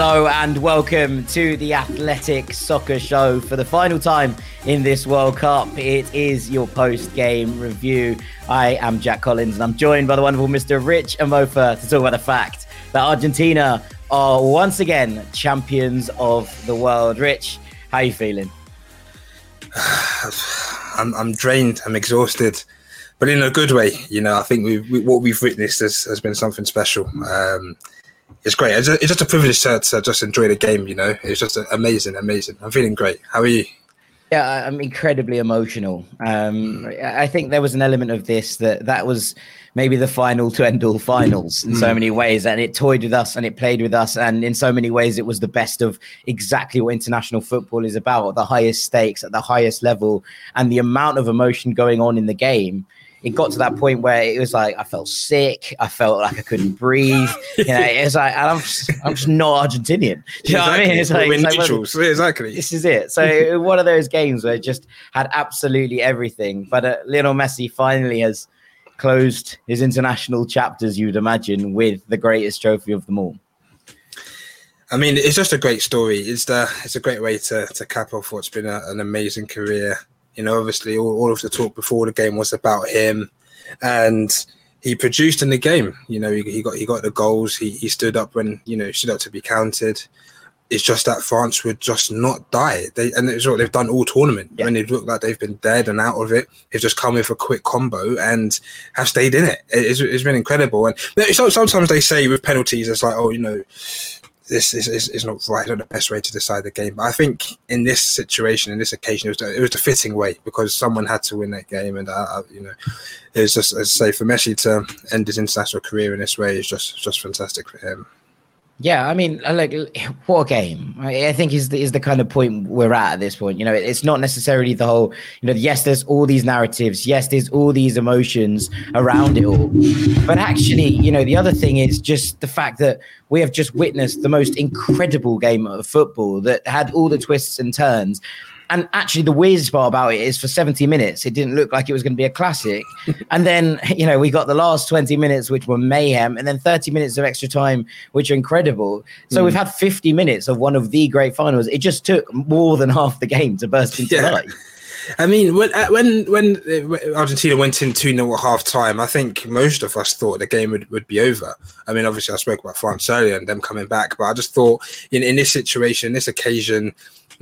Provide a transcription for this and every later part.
Hello and welcome to the Athletic Soccer Show for the final time in this World Cup. It is your post game review. I am Jack Collins and I'm joined by the wonderful Mr. Rich Amofa to talk about the fact that Argentina are once again champions of the world. Rich, how are you feeling? I'm, I'm drained, I'm exhausted, but in a good way. You know, I think we, we what we've witnessed has, has been something special. Um, it's great. It's, it's just a privilege to, to, just enjoy the game. You know, it's just amazing, amazing. I'm feeling great. How are you? Yeah, I'm incredibly emotional. Um, I think there was an element of this that that was maybe the final to end all finals in so mm. many ways, and it toyed with us and it played with us, and in so many ways, it was the best of exactly what international football is about: the highest stakes at the highest level, and the amount of emotion going on in the game it got to that point where it was like I felt sick. I felt like I couldn't breathe. You know, it's like I'm just, I'm just not Argentinian. You exactly. know what I mean? It's like, it's like exactly. This is it. So one of those games where it just had absolutely everything. But uh, Lionel Messi finally has closed his international chapters. You'd imagine with the greatest trophy of them all. I mean, it's just a great story. It's the it's a great way to to cap off what's been a, an amazing career you know, obviously, all, all of the talk before the game was about him, and he produced in the game. You know, he, he got he got the goals. He he stood up when you know stood up to be counted. It's just that France would just not die. They and it's what they've done all tournament. Yeah. When they look like they've been dead and out of it, they've just come with a quick combo and have stayed in it. It's, it's been incredible. And sometimes they say with penalties, it's like, oh, you know, this is, is, is not right Not the best way to decide the game. But I think in this situation, in this occasion, it was, it was the fitting way because someone had to win that game, and uh, you know, it's just as I say for Messi to end his international career in this way is just just fantastic for him. Yeah, I mean, uh, like, what a game! I think is the, is the kind of point we're at at this point. You know, it's not necessarily the whole. You know, yes, there's all these narratives. Yes, there's all these emotions around it all. But actually, you know, the other thing is just the fact that we have just witnessed the most incredible game of football that had all the twists and turns. And actually, the weirdest part about it is for 70 minutes, it didn't look like it was going to be a classic. and then, you know, we got the last 20 minutes, which were mayhem, and then 30 minutes of extra time, which are incredible. So mm. we've had 50 minutes of one of the great finals. It just took more than half the game to burst into yeah. life. I mean, when uh, when when uh, Argentina went in 2 0 at half time, I think most of us thought the game would, would be over. I mean, obviously, I spoke about France earlier and them coming back, but I just thought in, in this situation, this occasion,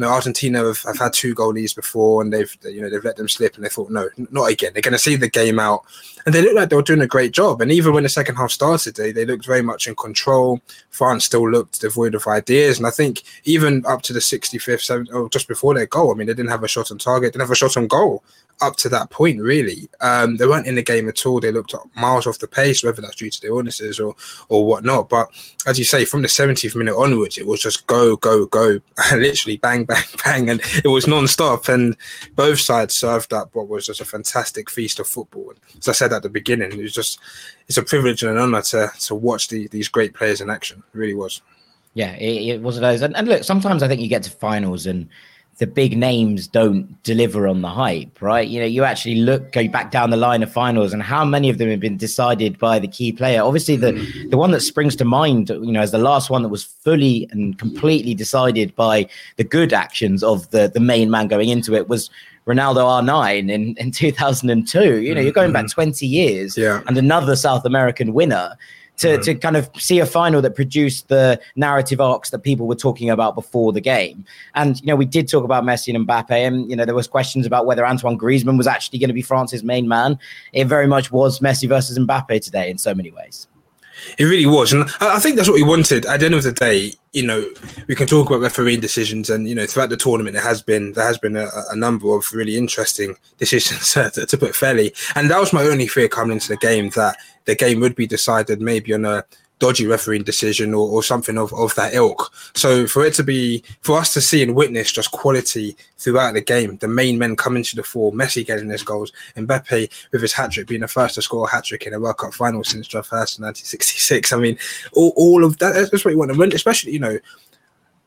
know, Argentina have, have had two goalies before, and they've you know they've let them slip, and they thought, no, not again. They're going to see the game out, and they looked like they were doing a great job. And even when the second half started, they they looked very much in control. France still looked devoid of ideas, and I think even up to the 65th, 7th, or just before their goal, I mean, they didn't have a shot on target, didn't have a shot on goal up to that point, really. Um, they weren't in the game at all. They looked miles off the pace, whether that's due to the illnesses or or whatnot. But as you say, from the 70th minute onwards, it was just go, go, go, literally bang, bang, bang, and it was non-stop. And both sides served up what was just a fantastic feast of football. And as I said, at the beginning. It was just it's a privilege and an honor to to watch the, these great players in action. It really was. Yeah, it, it was those. And, and look, sometimes I think you get to finals and the big names don't deliver on the hype, right? You know, you actually look go back down the line of finals, and how many of them have been decided by the key player. Obviously, the the one that springs to mind, you know, as the last one that was fully and completely decided by the good actions of the the main man going into it was Ronaldo R9 in, in 2002. You know, you're going back mm-hmm. 20 years yeah. and another South American winner to, mm-hmm. to kind of see a final that produced the narrative arcs that people were talking about before the game. And, you know, we did talk about Messi and Mbappe, and, you know, there was questions about whether Antoine Griezmann was actually going to be France's main man. It very much was Messi versus Mbappe today in so many ways. It really was, and I think that's what we wanted. At the end of the day, you know, we can talk about refereeing decisions, and you know, throughout the tournament, there has been there has been a, a number of really interesting decisions to, to, put fairly, and that was my only fear coming into the game that the game would be decided maybe on a dodgy refereeing decision or, or something of, of that ilk. So for it to be for us to see and witness just quality throughout the game, the main men coming to the fore, Messi getting his goals, and Mbappe with his hat trick being the first to score a hat trick in a World Cup final since Hurst in 1966. I mean, all, all of that that's what you want. And especially, you know,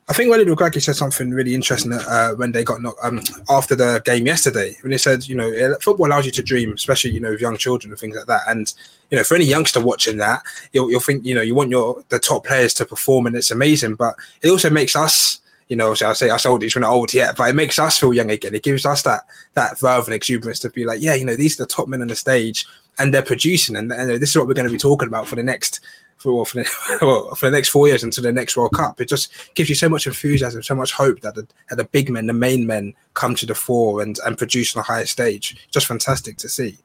I think Walid Regragui said something really interesting uh, when they got knocked um, after the game yesterday. When he said, you know, football allows you to dream, especially you know with young children and things like that. And you know, for any youngster watching that, you'll, you'll think, you know, you want your the top players to perform, and it's amazing. But it also makes us, you know, so I say us oldies, we're not old yet, but it makes us feel young again. It gives us that that verve and exuberance to be like, yeah, you know, these are the top men on the stage, and they're producing, and, and this is what we're going to be talking about for the next for, for, the, for the next four years until the next World Cup. It just gives you so much enthusiasm, so much hope that the, that the big men, the main men, come to the fore and, and produce on the highest stage. Just fantastic to see.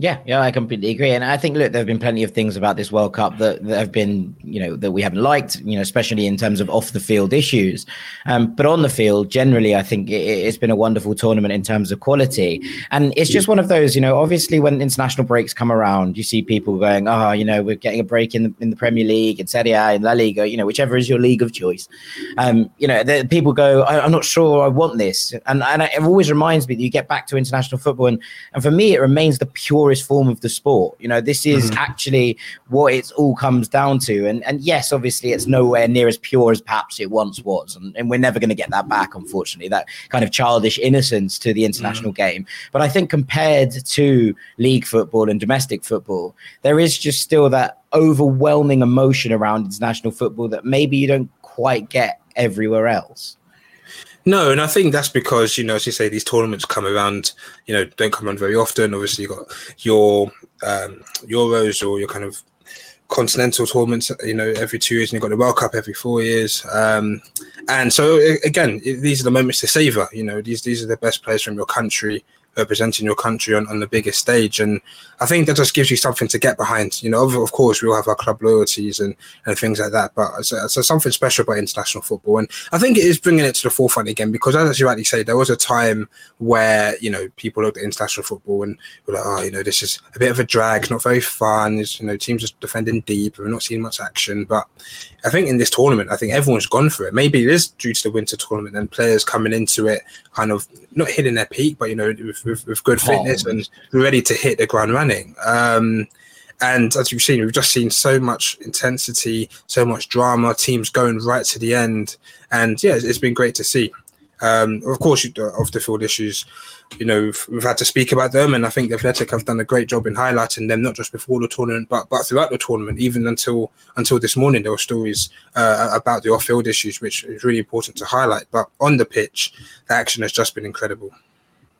Yeah, yeah, I completely agree. And I think, look, there have been plenty of things about this World Cup that, that have been, you know, that we haven't liked, you know, especially in terms of off the field issues. Um, but on the field, generally, I think it, has been a wonderful tournament in terms of quality. And it's just one of those, you know, obviously when international breaks come around, you see people going, oh, you know, we're getting a break in the, in the Premier League, in Serie A, in La Liga, you know, whichever is your league of choice. Um, you know, the, people go, I, am not sure I want this. And, and it always reminds me that you get back to international football. And, and for me, it remains the pure purest form of the sport. You know, this is mm-hmm. actually what it all comes down to. And and yes, obviously, it's nowhere near as pure as perhaps it once was, and, and we're never going to get that back, unfortunately. That kind of childish innocence to the international mm-hmm. game. But I think compared to league football and domestic football, there is just still that overwhelming emotion around international football that maybe you don't quite get everywhere else. No, and I think that's because you know, as you say, these tournaments come around. You know, don't come around very often. Obviously, you got your um, Euros or your kind of continental tournaments. You know, every two years, and you've got the World Cup every four years. Um, and so, again, these are the moments to savor. You know, these these are the best players from your country representing your country on, on the biggest stage. And I think that just gives you something to get behind. You know, of, of course, we all have our club loyalties and, and things like that, but it's, it's something special about international football. And I think it is bringing it to the forefront again because, as you rightly say, there was a time where, you know, people looked at international football and were like, oh, you know, this is a bit of a drag, not very fun. It's, you know, teams just defending deep and we're not seeing much action. But I think in this tournament, I think everyone's gone for it. Maybe it is due to the winter tournament and players coming into it kind of not hitting their peak, but, you know, with, with, with good fitness oh. and ready to hit the ground running. Um, and as you've seen, we've just seen so much intensity, so much drama, teams going right to the end. And yeah, it's been great to see. Um, of course, off the field issues, you know, we've, we've, had to speak about them, and I think the Athletic have done a great job in highlighting them, not just before the tournament, but but throughout the tournament. Even until until this morning, there were stories uh, about the off-field issues, which is really important to highlight. But on the pitch, the action has just been incredible.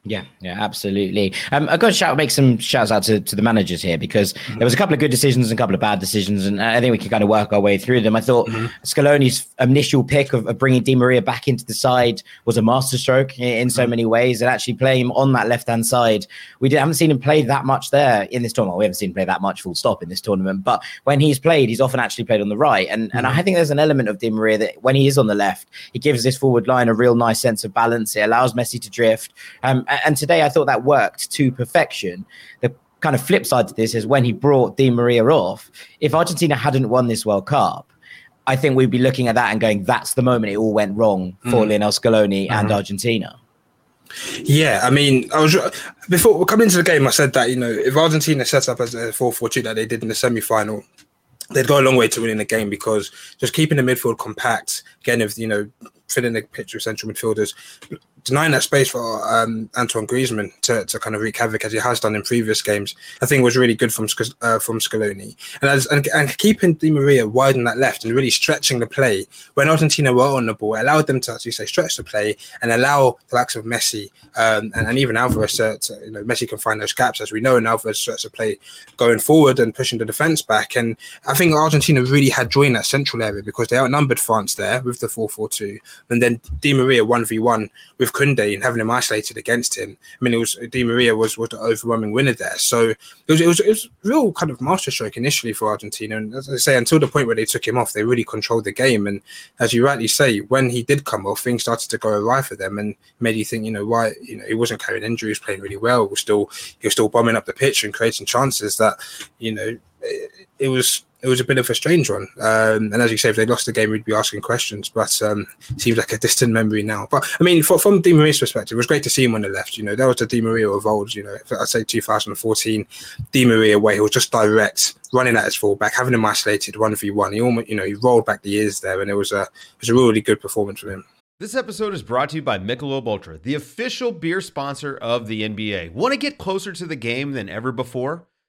Yeah, yeah, absolutely. Um, I've got to shout, make some shouts out to, to the managers here because mm-hmm. there was a couple of good decisions and a couple of bad decisions, and I think we can kind of work our way through them. I thought mm-hmm. Scaloni's initial pick of, of, bringing Di Maria back into the side was a masterstroke in, in so mm-hmm. many ways, and actually playing him on that left hand side. We haven't seen him play that much there in this tournament. We haven't seen him play that much full stop in this tournament, but when he's played, he's often actually played on the right, and and mm-hmm. I think there's an element of Di Maria that when he is on the left, he gives this forward line a real nice sense of balance. It allows Messi to drift, um, and today I thought that worked to perfection. The kind of flip side to this is when he brought Di Maria off. If Argentina hadn't won this World Cup, I think we'd be looking at that and going, "That's the moment it all went wrong for mm. Lionel Scaloni mm-hmm. and Argentina." Yeah, I mean, I was before coming into the game. I said that you know if Argentina set up as a four-four-two that they did in the semi-final, they'd go a long way to winning the game because just keeping the midfield compact, again, if you know filling the picture of central midfielders, denying that space for um, Antoine Griezmann to, to kind of wreak havoc as he has done in previous games, I think was really good from uh, from Scaloni. And, as, and, and keeping Di Maria wide on that left and really stretching the play when Argentina were on the ball, allowed them to, as you say, stretch the play and allow the likes of Messi um, and, and even Alvarez to, to, you know, Messi can find those gaps as we know, and Alvarez stretch the play going forward and pushing the defence back. And I think Argentina really had joy in that central area because they outnumbered France there with the 4 4 2. And then Di Maria 1v1 with Koundé and having him isolated against him. I mean, it was Di Maria was was the overwhelming winner there. So it was it was it was real kind of masterstroke initially for Argentina. And as I say, until the point where they took him off, they really controlled the game. And as you rightly say, when he did come off, things started to go awry for them and made you think, you know, why you know he wasn't carrying injuries, playing really well. Was still he was still bombing up the pitch and creating chances that you know it, it was it was a bit of a strange one. Um, and as you say, if they lost the game, we'd be asking questions. But um, seems like a distant memory now. But I mean, for, from Di Maria's perspective, it was great to see him on the left. You know, that was the Di Maria of old. You know, I'd say 2014 Di Maria, way. he was just direct, running at his fullback, having him isolated one v one. He almost, you know, he rolled back the ears there, and it was a it was a really good performance from him. This episode is brought to you by Michelob Ultra, the official beer sponsor of the NBA. Want to get closer to the game than ever before?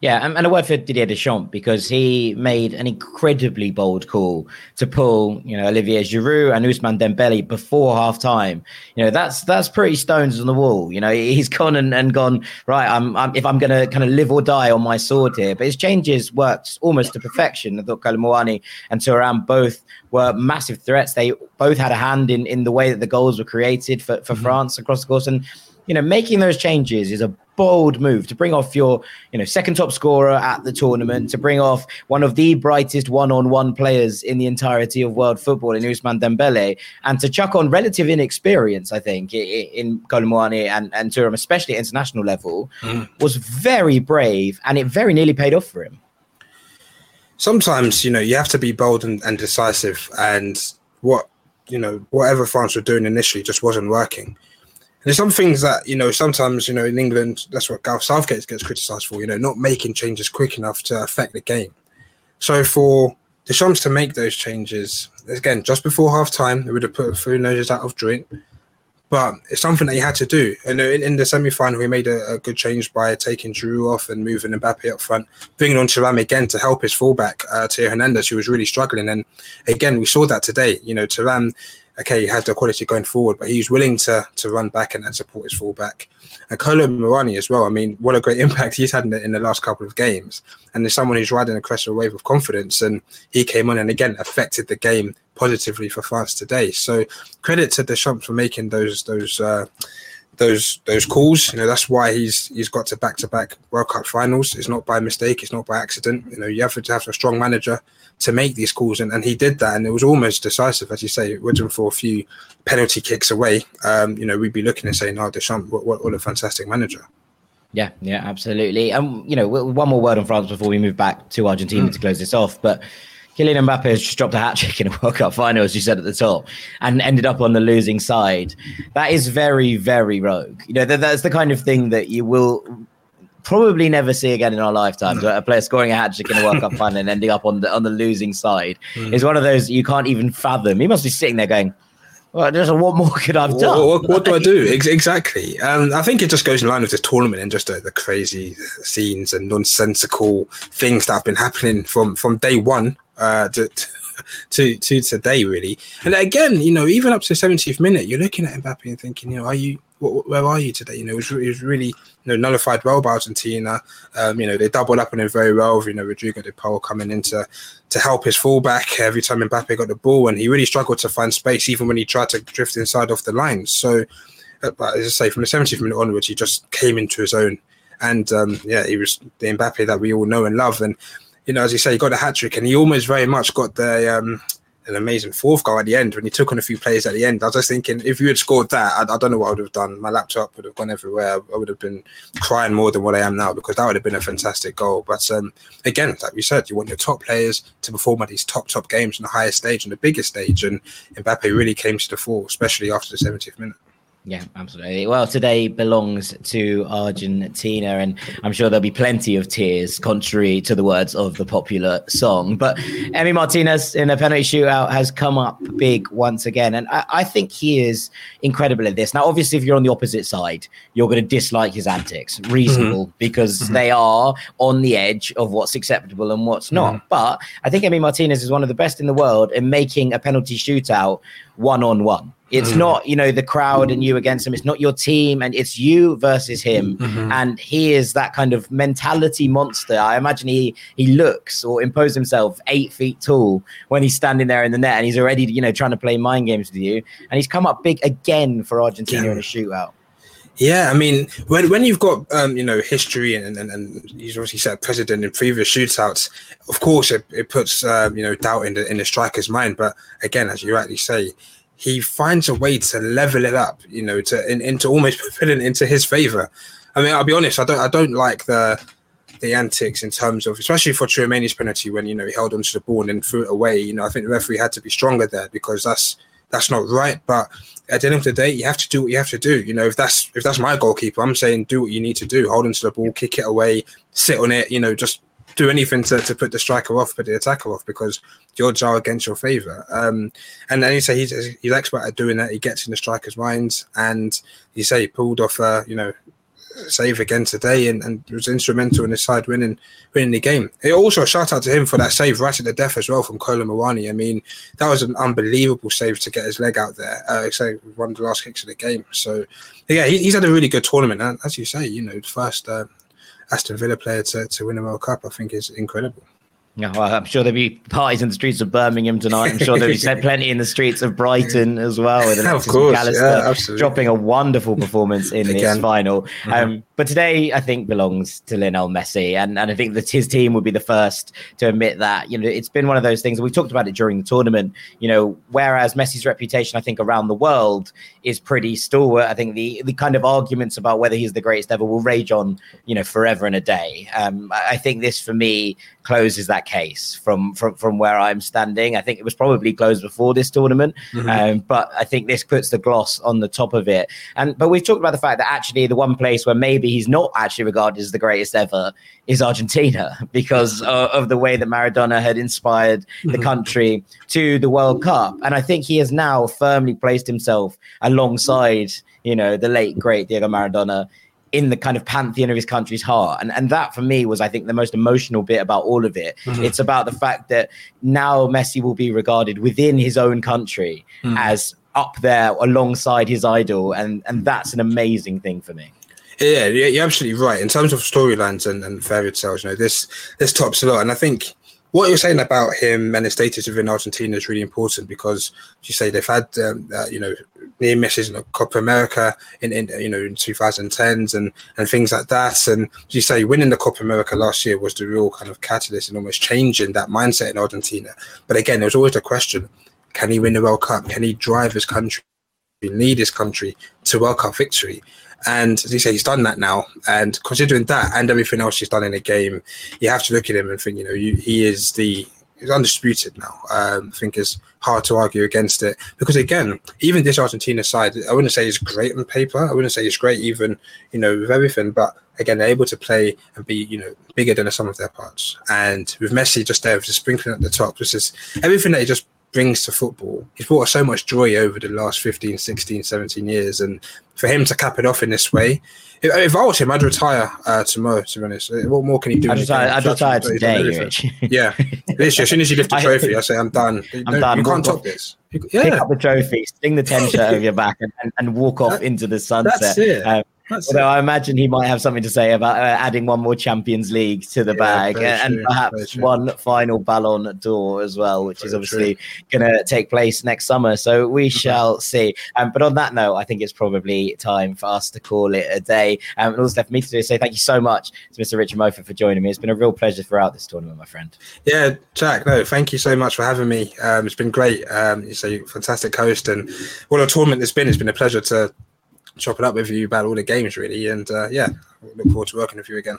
Yeah, and, and a word for Didier Deschamps because he made an incredibly bold call to pull, you know, Olivier Giroud and Ousmane Dembele before half time. You know, that's that's pretty stones on the wall. You know, he's gone and, and gone right. I'm, I'm if I'm going to kind of live or die on my sword here. But his changes worked almost to perfection. I thought Kolo and Thuram both were massive threats. They both had a hand in in the way that the goals were created for for mm-hmm. France across the course and you know, making those changes is a bold move to bring off your, you know, second top scorer at the tournament, to bring off one of the brightest one-on-one players in the entirety of world football in Ousmane Dembele, and to chuck on relative inexperience, I think, in Kolo Muani and, and Thuram, especially at international level, mm. was very brave, and it very nearly paid off for him. Sometimes, you know, you have to be bold and, and decisive, and what you know, whatever France were doing initially just wasn't working there's some things that you know sometimes you know in England that's what Gareth Southgate gets criticised for. You know, not making changes quick enough to affect the game. So for Deschamps to make those changes again just before half time, they would have put Full noses out of joint. But it's something that he had to do. And in, in the semi final, he made a, a, good change by taking Giroud off and moving Mbappe up front, bringing on Thuram again to help his fullback, uh, Theo Hernandez, who was really struggling. And again, we saw that today. You know, Thuram okay, he has the quality going forward, but he's willing to to run back and, and support his fullback. And Kolo Muani as well. I mean, what a great impact he's had in the, in the last couple of games. And there's someone who's riding a wave of confidence, and he came on and again affected the game positively for France today. So credit to Deschamps for making those those. Uh, those those calls. You know, that's why he's he's got to back to back World Cup finals. It's not by mistake. It's not by accident. You know, you have to have a strong manager to make these calls, and, and he did that, and it was almost decisive, as you say. It wasn't for a few penalty kicks away. Um, you know, we'd be looking and saying, "Oh, Deschamps, what, what, what a fantastic manager." Yeah, yeah, absolutely. And um, you know, one more word on France before we move back to Argentina mm. to close this off, but. Kylian Mbappe has just dropped a hat trick in a World Cup final, as you said at the top, and ended up on the losing side. That is very, very rogue. You know, that, that's the kind of thing that you will probably never see again in our lifetimes. No. A player scoring a hat trick in a World Cup final and ending up on the on the losing side mm. is one of those you can't even fathom. He must be sitting there going, well, just what more could I've done? What, what, what do I do? exactly. And I think it just goes in line with the tournament and just the, the, crazy scenes and nonsensical things that have been happening from from day one uh, to, to to today, really. And again, you know, even up to the 70th minute, you're looking at Mbappe and thinking, you know, are you where are you today? You know, it was, it was really you know nullified well by Argentina. Um, you know, they doubled up on him very well. You know, Rodrigo de Paul coming in to, to help his fullback every time Mbappe got the ball, and he really struggled to find space, even when he tried to drift inside off the line. So, uh, but as I say, from the 70th minute onwards, he just came into his own, and um, yeah, he was the Mbappe that we all know and love, and you know, as you say, he got a hat trick, and he almost very much got the um, an amazing fourth goal at the end when he took on a few players at the end. I was just thinking, if you had scored that, I, I don't know what I would have done. My laptop would have gone everywhere. I would have been crying more than what I am now because that would have been a fantastic goal. But um, again, like you said, you want your top players to perform at these top top games on the highest stage and the biggest stage, and Mbappe really came to the fore, especially after the 70th minute. Yeah, absolutely. Well, today belongs to Argentina, and I'm sure there'll be plenty of tears, contrary to the words of the popular song. But Emi Martinez in a penalty shootout has come up big once again, and I, I think he is incredible at this. Now, obviously, if you're on the opposite side, you're going to dislike his antics, reasonable, mm-hmm. because mm-hmm. they are on the edge of what's acceptable and what's not. Mm-hmm. But I think Emi Martinez is one of the best in the world in making a penalty shootout one on one. It's mm. not, you know, the crowd and you against him. It's not your team and it's you versus him. Mm-hmm. And he is that kind of mentality monster. I imagine he he looks or imposes himself eight feet tall when he's standing there in the net and he's already, you know, trying to play mind games with you. And he's come up big again for Argentina yeah. in a shootout. Yeah, I mean, when when you've got um, you know history and, and and he's obviously set precedent in previous shootouts, of course it, it puts um, you know doubt in the in the striker's mind. But again, as you rightly say, he finds a way to level it up, you know, to in, into almost put it into his favor. I mean, I'll be honest, I don't I don't like the the antics in terms of especially for Tchouameni's penalty when you know he held onto the ball and then threw it away. You know, I think the referee had to be stronger there because that's that's not right. But at the end of the day, you have to do what you have to do. You know, if that's if that's my goalkeeper, I'm saying do what you need to do. Hold onto the ball, kick it away, sit on it. You know, just do anything to, to put the striker off, put the attacker off, because the odds are against your favour. Um, and then you say he's he's expert at doing that. He gets in the striker's minds, and you say he pulled off a you know save again today, and, and was instrumental in his side winning winning the game. It also a shout out to him for that save right at the death as well from Kolo Muani. I mean, that was an unbelievable save to get his leg out there. Uh, so one of the last kicks of the game. So yeah, he, he's had a really good tournament, and as you say, you know, first. Uh, Aston Villa player to, to win a World Cup, I think is incredible. Yeah, well, I'm sure there'll be parties in the streets of Birmingham tonight. I'm sure there'll be plenty in the streets of Brighton as well. With Alexis of course, yeah, dropping a wonderful performance in this final. Mm-hmm. Um, but today, I think belongs to Lionel Messi, and, and I think that his team would be the first to admit that. You know, it's been one of those things. We talked about it during the tournament. You know, whereas Messi's reputation, I think, around the world is pretty stalwart. I think the the kind of arguments about whether he's the greatest ever will rage on, you know, forever and a day. Um, I think this for me closes that case from from from where I'm standing. I think it was probably closed before this tournament, mm-hmm. um, but I think this puts the gloss on the top of it. And but we've talked about the fact that actually the one place where maybe he's not actually regarded as the greatest ever is Argentina because of, of the way that Maradona had inspired the mm-hmm. country to the World Cup, and I think he has now firmly placed himself alongside you know the late great Diego Maradona in the kind of pantheon of his country's heart. And and that for me was, I think, the most emotional bit about all of it. Mm-hmm. It's about the fact that now Messi will be regarded within his own country mm. as up there alongside his idol, and and that's an amazing thing for me. Yeah, you're absolutely right. In terms of storylines and, and fairy tales, you know, this this tops a lot. And I think what you're saying about him and his status within Argentina is really important because you say they've had um, uh, you know near misses in the Copa America in, in you know in 2010s and and things like that. And you say, winning the Copa America last year was the real kind of catalyst and almost changing that mindset in Argentina. But again, there's always the question: Can he win the World Cup? Can he drive his country, lead his country to World Cup victory? And as you say, he's done that now. And considering that and everything else he's done in the game, you have to look at him and think, you know, you, he is the he's undisputed now. Um, I think it's hard to argue against it because again, even this Argentina side, I wouldn't say it's great on paper. I wouldn't say it's great even you know with everything, but again, they're able to play and be you know bigger than the sum of their parts. And with Messi just there, just sprinkling at the top, this is everything that he just brings to football. He's brought us so much joy over the last 15, 16, 17 years. And for him to cap it off in this way, if, if I was him, I'd retire uh, tomorrow, to be honest. What more can he do? I'd retire, I'd retire today, Rich. yeah. Literally, as soon as you lift the trophy, I say, I'm done. I'm no, done. You can't top this. You- Pick up the trophy, sting the 10 shirt over your back, and, and, and walk off That- into the sunset. That's it. Um, That's Although it. I imagine he might have something to say about uh, adding one more Champions League to the Yeah, bag and true, very perhaps one final Ballon d'Or as well, which is obviously going to take place next summer. So we shall see. Um, but on that note, I think it's probably time for us to call it a day. Um, and all that's left for me to do is say thank you so much to Mr. Rich Amofa for joining me. It's been a real pleasure throughout this tournament, my friend. Yeah, Jack. No, thank you so much for having me. Um, it's been great. Um, you're a fantastic host, and what a tournament it's been. It's been a pleasure to chop it up with you about all the games, really. And uh, yeah, look forward to working with you again.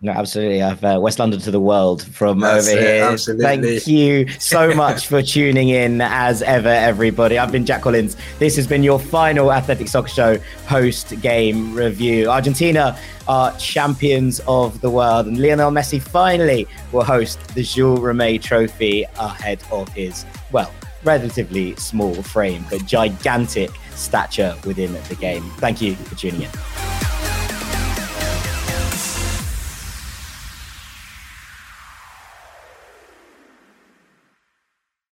No, absolutely. I've uh, West London to the world from That's over it, here. absolutely. Thank you so much for tuning in as ever, everybody. I've been Jack Collins. This has been your final Athletic Soccer Show post game review. Argentina are champions of the world, and Lionel Messi finally will host the Jules Rimet Trophy ahead of his, well, relatively small frame, but gigantic stature within the game. Thank you for tuning in.